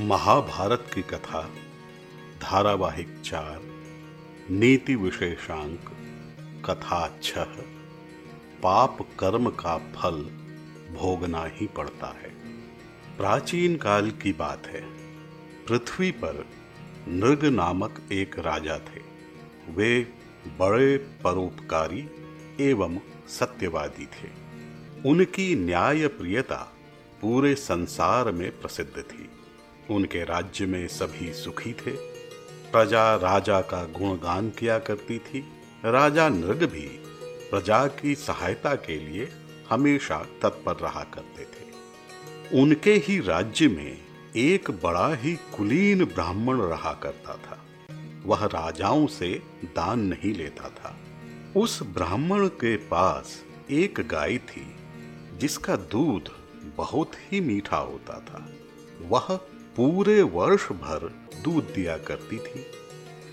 महाभारत की कथा, धारावाहिक चार, नीति विशेषांक कथा छह पाप कर्म का फल भोगना ही पड़ता है। प्राचीन काल की बात है। पृथ्वी पर नृग नामक एक राजा थे। वे बड़े परोपकारी एवं सत्यवादी थे। उनकी न्याय प्रियता पूरे संसार में प्रसिद्ध थी। उनके राज्य में सभी सुखी थे। प्रजा राजा का गुणगान किया करती थी। राजा नृग भी प्रजा की सहायता के लिए हमेशा तत्पर रहा करते थे। उनके ही राज्य में एक बड़ा ही कुलीन ब्राह्मण रहा करता था। वह राजाओं से दान नहीं लेता था। उस ब्राह्मण के पास एक गाय थी, जिसका दूध बहुत ही मीठा होता था। वह पूरे वर्ष भर दूध दिया करती थी।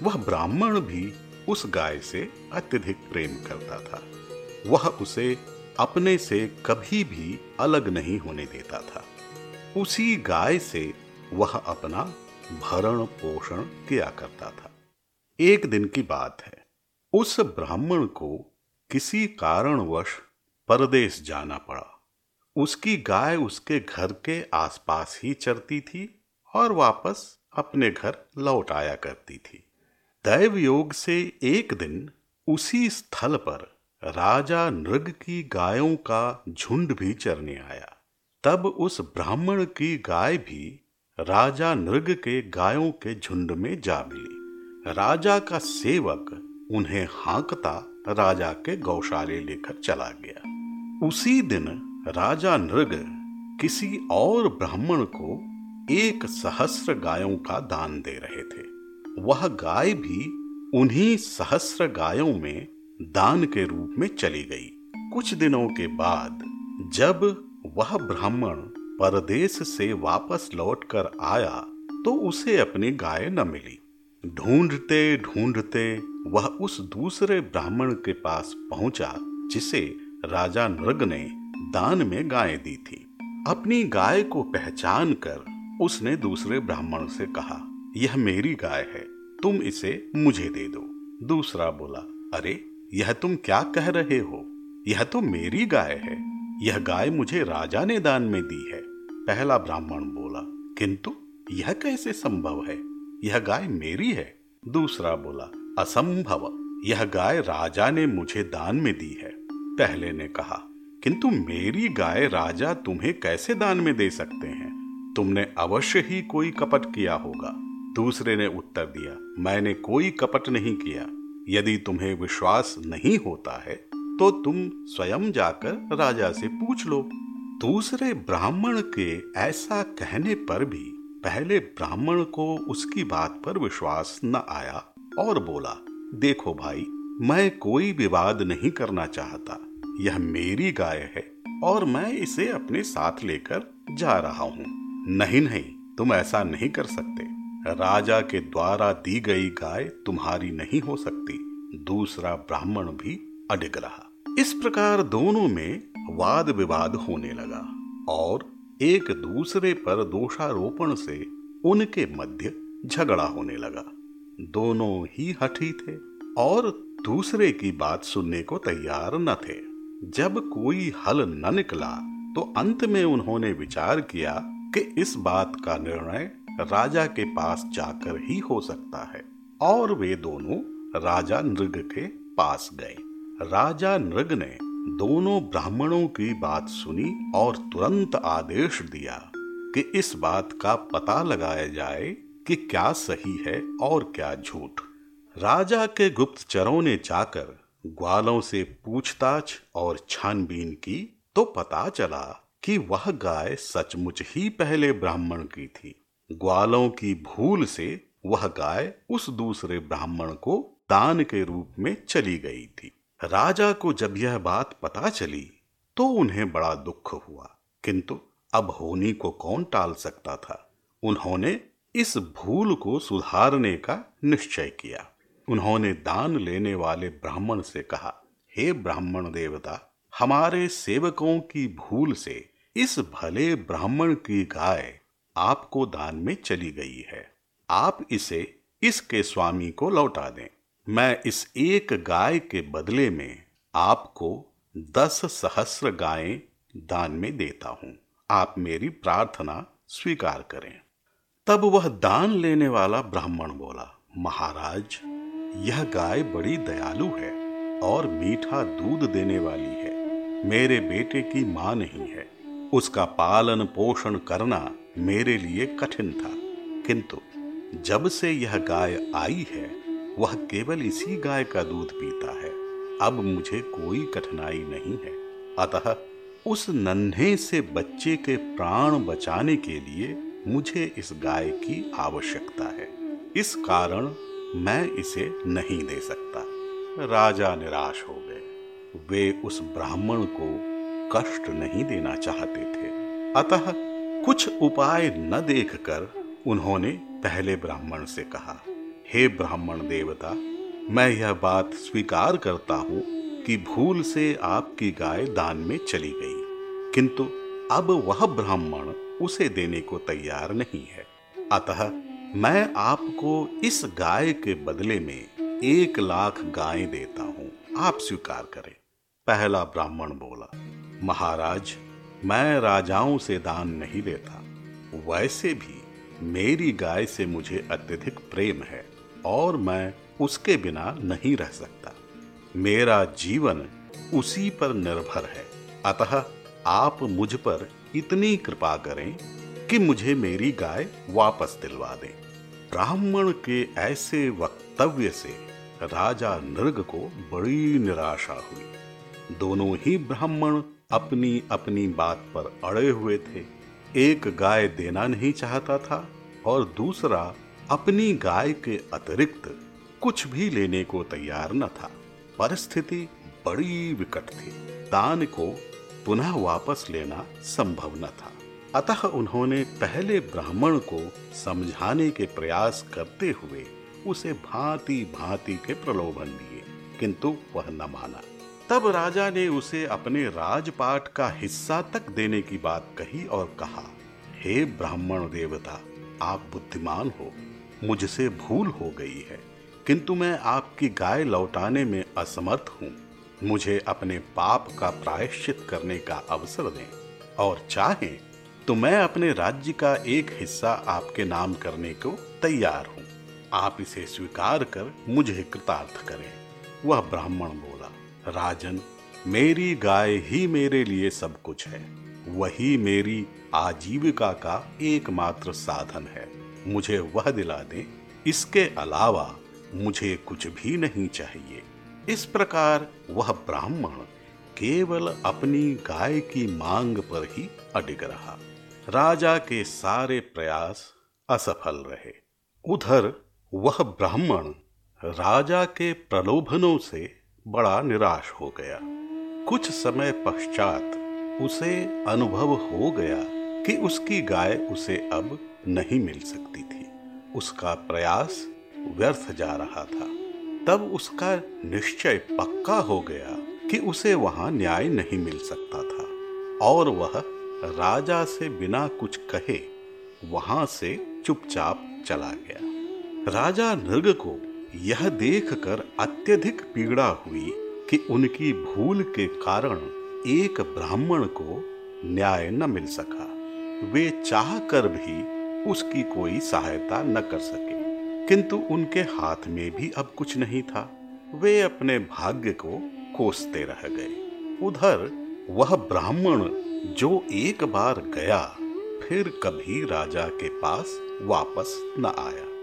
वह ब्राह्मण भी उस गाय से अत्यधिक प्रेम करता था। वह उसे अपने से कभी भी अलग नहीं होने देता था। उसी गाय से वह अपना भरण पोषण किया करता था। एक दिन की बात है, उस ब्राह्मण को किसी कारणवश परदेश जाना पड़ा। उसकी गाय उसके घर के आसपास ही चरती थी। और वापस अपने घर लौट आया करती थी। दैव योग से एक दिन उसी स्थल पर राजा नृग की गायों का झुंड भी चरने आया। तब उस ब्राह्मण की गाय भी राजा नृग के गायों के झुंड में जा मिली। राजा का सेवक उन्हें हाँकता राजा के गौशाले लेकर चला गया। उसी दिन राजा नृग किसी और ब्राह्मण को एक सहस्र गायों का दान दे रहे थे। वह गाय भी उन्हीं सहस्र गायों में दान के रूप में चली गई। कुछ दिनों के बाद जब वह ब्राह्मण परदेश से वापस लौटकर आया तो उसे अपनी गाय न मिली। ढूंढते ढूंढते वह उस दूसरे ब्राह्मण के पास पहुँचा, जिसे राजा नृग ने दान में गाय दी थी। अपनी गाय को पहचान कर उसने दूसरे ब्राह्मण से कहा, यह मेरी गाय है, तुम इसे मुझे दे दो। दूसरा बोला, अरे, यह तुम क्या कह रहे हो? यह तो मेरी गाय है। यह गाय मुझे राजा ने दान में दी है। पहला ब्राह्मण बोला, किंतु यह कैसे संभव है? यह गाय मेरी है। दूसरा बोला, असंभव, यह गाय राजा ने मुझे दान में दी है। पहले ने कहा, किंतु मेरी गाय राजा तुम्हें कैसे दान में दे सकते हैं? तुमने अवश्य ही कोई कपट किया होगा। दूसरे ने उत्तर दिया, मैंने कोई कपट नहीं किया। यदि तुम्हें विश्वास नहीं होता है तो तुम स्वयं जाकर राजा से पूछ लो। दूसरे ब्राह्मण के ऐसा कहने पर भी पहले ब्राह्मण को उसकी बात पर विश्वास न आया और बोला, देखो भाई, मैं कोई विवाद नहीं करना चाहता। यह मेरी गाय है और मैं इसे अपने साथ लेकर जा रहा हूँ। नहीं नहीं, तुम ऐसा नहीं कर सकते। राजा के द्वारा दी गई गाय तुम्हारी नहीं हो सकती। दूसरा ब्राह्मण भी अडिग रहा। इस प्रकार दोनों में वाद विवाद होने लगा और एक दूसरे पर दोषारोपण से उनके मध्य झगड़ा होने लगा। दोनों ही हठी थे और दूसरे की बात सुनने को तैयार न थे। जब कोई हल न निकला तो अंत में उन्होंने विचार किया कि इस बात का निर्णय राजा के पास जाकर ही हो सकता है। और वे दोनों राजा नृग के पास गए। राजा नृग ने दोनों ब्राह्मणों की बात सुनी और तुरंत आदेश दिया कि इस बात का पता लगाया जाए कि क्या सही है और क्या झूठ। राजा के गुप्तचरों ने जाकर ग्वालों से पूछताछ और छानबीन की तो पता चला कि वह गाय सचमुच ही पहले ब्राह्मण की थी। ग्वालों की भूल से वह गाय उस दूसरे ब्राह्मण को दान के रूप में चली गई थी। राजा को जब यह बात पता चली तो उन्हें बड़ा दुख हुआ। किंतु अब होनी को कौन टाल सकता था? उन्होंने इस भूल को सुधारने का निश्चय किया। उन्होंने दान लेने वाले ब्राह्मण से कहा, हे ब्राह्मण देवता, हमारे सेवकों की भूल से इस भले ब्राह्मण की गाय आपको दान में चली गई है। आप इसे इसके स्वामी को लौटा दें। मैं इस एक गाय के बदले में आपको दस सहस्र गायें दान में देता हूँ। आप मेरी प्रार्थना स्वीकार करें। तब वह दान लेने वाला ब्राह्मण बोला, महाराज, यह गाय बड़ी दयालु है और मीठा दूध देने वाली है। मेरे बेटे की माँ नहीं है। उसका पालन पोषण करना मेरे लिए कठिन था। किंतु जब से यह गाय आई है, वह केवल इसी गाय का दूध पीता है। अब मुझे कोई कठिनाई नहीं है। अतः उस नन्हे से बच्चे के प्राण बचाने के लिए मुझे इस गाय की आवश्यकता है। इस कारण मैं इसे नहीं दे सकता। राजा निराश हो गए। वे उस ब्राह्मण को कष्ट नहीं देना चाहते थे। अतः कुछ उपाय न देखकर उन्होंने पहले ब्राह्मण से कहा, हे ब्राह्मण देवता, मैं यह बात स्वीकार करता हूँ कि भूल से आपकी गाय दान में चली गई। किंतु अब वह ब्राह्मण उसे देने को तैयार नहीं है। अतः मैं आपको इस गाय के बदले में एक लाख गाय देता हूँ। आप स्वीकार करें। पहला ब्राह्मण बोला महाराज, मैं राजाओं से दान नहीं लेता वैसे भी मेरी गाय से मुझे अत्यधिक प्रेम है और मैं उसके बिना नहीं रह सकता। मेरा जीवन उसी पर निर्भर है। अतः आप मुझ पर इतनी कृपा करें कि मुझे मेरी गाय वापस दिलवा दें। ब्राह्मण के ऐसे वक्तव्य से राजा नृग को बड़ी निराशा हुई। दोनों ही ब्राह्मण अपनी अपनी बात पर अड़े हुए थे। एक गाय देना नहीं चाहता था और दूसरा अपनी गाय के अतिरिक्त कुछ भी लेने को तैयार न था। परिस्थिति बड़ी विकट थी। दान को पुनः वापस लेना संभव न था। अतः उन्होंने पहले ब्राह्मण को समझाने के प्रयास करते हुए उसे भांति भांति के प्रलोभन दिए, किंतु वह न माना। तब राजा ने उसे अपने राजपाट का हिस्सा तक देने की बात कही और कहा, हे ब्राह्मण देवता, आप बुद्धिमान हो, मुझसे भूल हो गई है। किंतु मैं आपकी गाय लौटाने में असमर्थ हूँ। मुझे अपने पाप का प्रायश्चित करने का अवसर दें और चाहें तो मैं अपने राज्य का एक हिस्सा आपके नाम करने को तैयार हूँ। आप इसे स्वीकार कर मुझे कृतार्थ करें। वह ब्राह्मण राजन, मेरी गाय ही मेरे लिए सब कुछ है। वही मेरी आजीविका का एकमात्र साधन है। मुझे वह दिला दें, इसके अलावा मुझे कुछ भी नहीं चाहिए। इस प्रकार वह ब्राह्मण केवल अपनी गाय की मांग पर ही अडिग रहा। राजा के सारे प्रयास असफल रहे। उधर वह ब्राह्मण राजा के प्रलोभनों से बड़ा निराश हो गया। कुछ समय पश्चात उसे अनुभव हो गया कि उसकी गाय उसे अब नहीं मिल सकती थी। उसका प्रयास व्यर्थ जा रहा था। तब उसका निश्चय पक्का हो गया कि उसे वहाँ न्याय नहीं मिल सकता था। और वह राजा से बिना कुछ कहे वहाँ से चुपचाप चला गया। राजा नृग को यह देखकर अत्यधिक पीड़ा हुई कि उनकी भूल के कारण एक ब्राह्मण को न्याय न मिल सका। वे चाह कर भी उसकी कोई सहायता न कर सके। किंतु उनके हाथ में भी अब कुछ नहीं था। वे अपने भाग्य को कोसते रह गए। उधर वह ब्राह्मण जो एक बार गया, फिर कभी राजा के पास वापस न आया।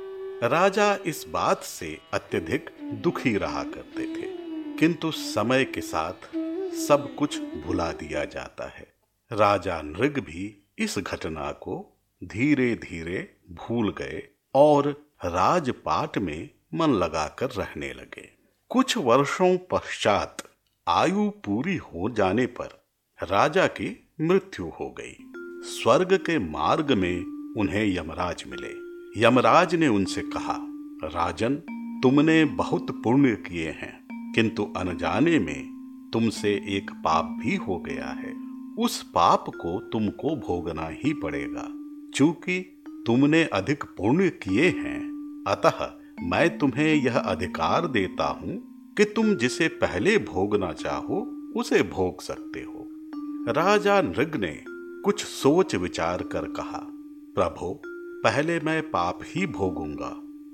राजा इस बात से अत्यधिक दुखी रहा करते थे। किंतु समय के साथ सब कुछ भुला दिया जाता है। राजा नृग भी इस घटना को धीरे धीरे भूल गए और राजपाट में मन लगाकर रहने लगे। कुछ वर्षों पश्चात आयु पूरी हो जाने पर राजा की मृत्यु हो गई। स्वर्ग के मार्ग में उन्हें यमराज मिले। यमराज ने उनसे कहा, राजन, तुमने बहुत पुण्य किए हैं, किंतु अनजाने में तुमसे एक पाप भी हो गया है। उस पाप को तुमको भोगना ही पड़ेगा। चूँकि तुमने अधिक पुण्य किए हैं, अतः मैं तुम्हें यह अधिकार देता हूँ कि तुम जिसे पहले भोगना चाहो, उसे भोग सकते हो। राजा नृग ने कुछ सोच विचार कर कहा, प्रभु पहले मैं पाप ही भोगूँगा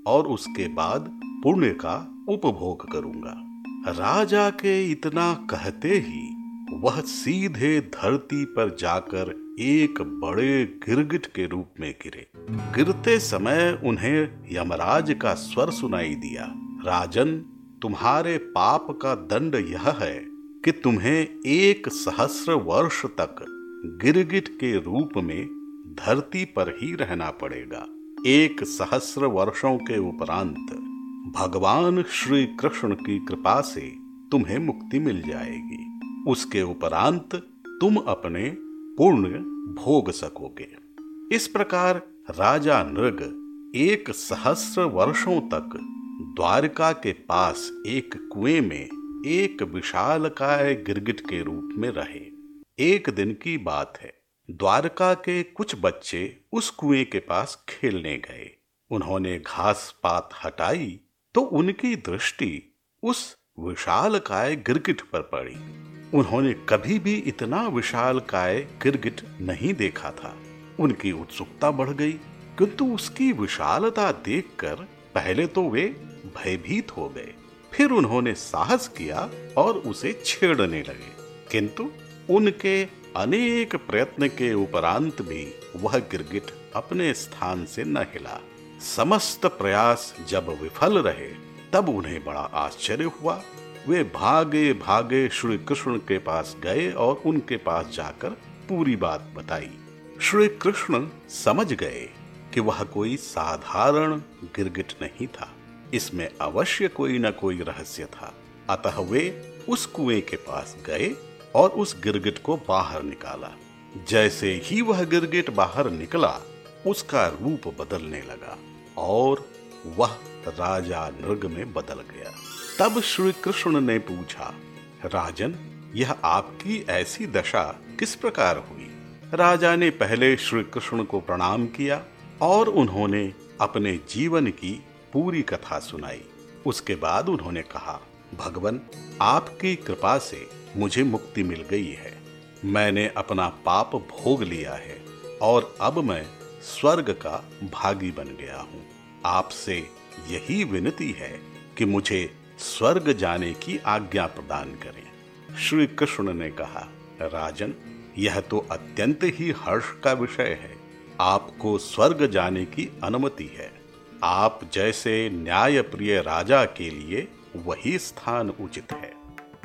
और उसके बाद पुण्य का उपभोग करूँगा। राजा के इतना कहते ही वह सीधे धरती पर जाकर एक बड़े गिरगिट के रूप में गिरे। गिरते समय उन्हें यमराज का स्वर सुनाई दिया, राजन, तुम्हारे पाप का दंड यह है कि तुम्हें एक सहस्र वर्ष तक गिरगिट के रूप में धरती पर ही रहना पड़ेगा। एक सहस्र वर्षों के उपरांत भगवान श्री कृष्ण की कृपा से तुम्हें मुक्ति मिल जाएगी। उसके उपरांत तुम अपने पुण्य भोग सकोगे। इस प्रकार राजा नृग एक सहस्र वर्षों तक द्वारका के पास एक कुएँ में एक विशालकाय गिरगिट के रूप में रहे। एक दिन की बात है। द्वारका के कुछ बच्चे उस कुएँ के पास खेलने गए। उन्होंने घास पात हटाई तो उनकी दृष्टि उस विशाल काय गिरगिट पर पड़ी। उन्होंने कभी भी इतना विशाल काय गिरगिट नहीं देखा था। उनकी उत्सुकता बढ़ गई, किंतु उसकी विशालता देखकर पहले तो वे भयभीत हो गए। फिर उन्होंने साहस किया और उसे छेड़ने लगे। किंतु उनके अनेक प्रयत्न के उपरांत भी वह गिरगिट अपने स्थान से न हिला। समस्त प्रयास जब विफल रहे, तब उन्हें बड़ा आश्चर्य हुआ। वे भागे भागे श्री कृष्ण के पास गए और उनके पास जाकर पूरी बात बताई। श्री कृष्ण समझ गए कि वह कोई साधारण गिरगिट नहीं था। इसमें अवश्य कोई न कोई रहस्य था। अतः वे उस कुएँ के पास गए और उस गिरगिट को बाहर निकाला। जैसे ही वह गिरगिट बाहर निकला, उसका रूप बदलने लगा और वह राजा नृग में बदल गया। तब श्री कृष्ण ने पूछा, राजन, यह आपकी ऐसी दशा किस प्रकार हुई? राजा ने पहले श्री कृष्ण को प्रणाम किया और उन्होंने अपने जीवन की पूरी कथा सुनाई। उसके बाद उन्होंने कहा, भगवान, आपकी कृपा से मुझे मुक्ति मिल गई है। मैंने अपना पाप भोग लिया है और अब मैं स्वर्ग का भागी बन गया हूँ। आपसे यही विनती है कि मुझे स्वर्ग जाने की आज्ञा प्रदान करें। श्री कृष्ण ने कहा, राजन, यह तो अत्यंत ही हर्ष का विषय है। आपको स्वर्ग जाने की अनुमति है। आप जैसे न्याय प्रिय राजा के लिए वही स्थान उचित है।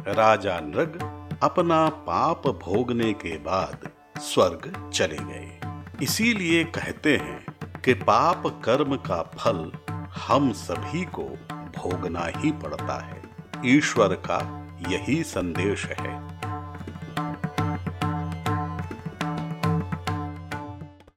राजा नृग अपना पाप भोगने के बाद स्वर्ग चले गए। इसीलिए कहते हैं कि पाप कर्म का फल हम सभी को भोगना ही पड़ता है। ईश्वर का यही संदेश है।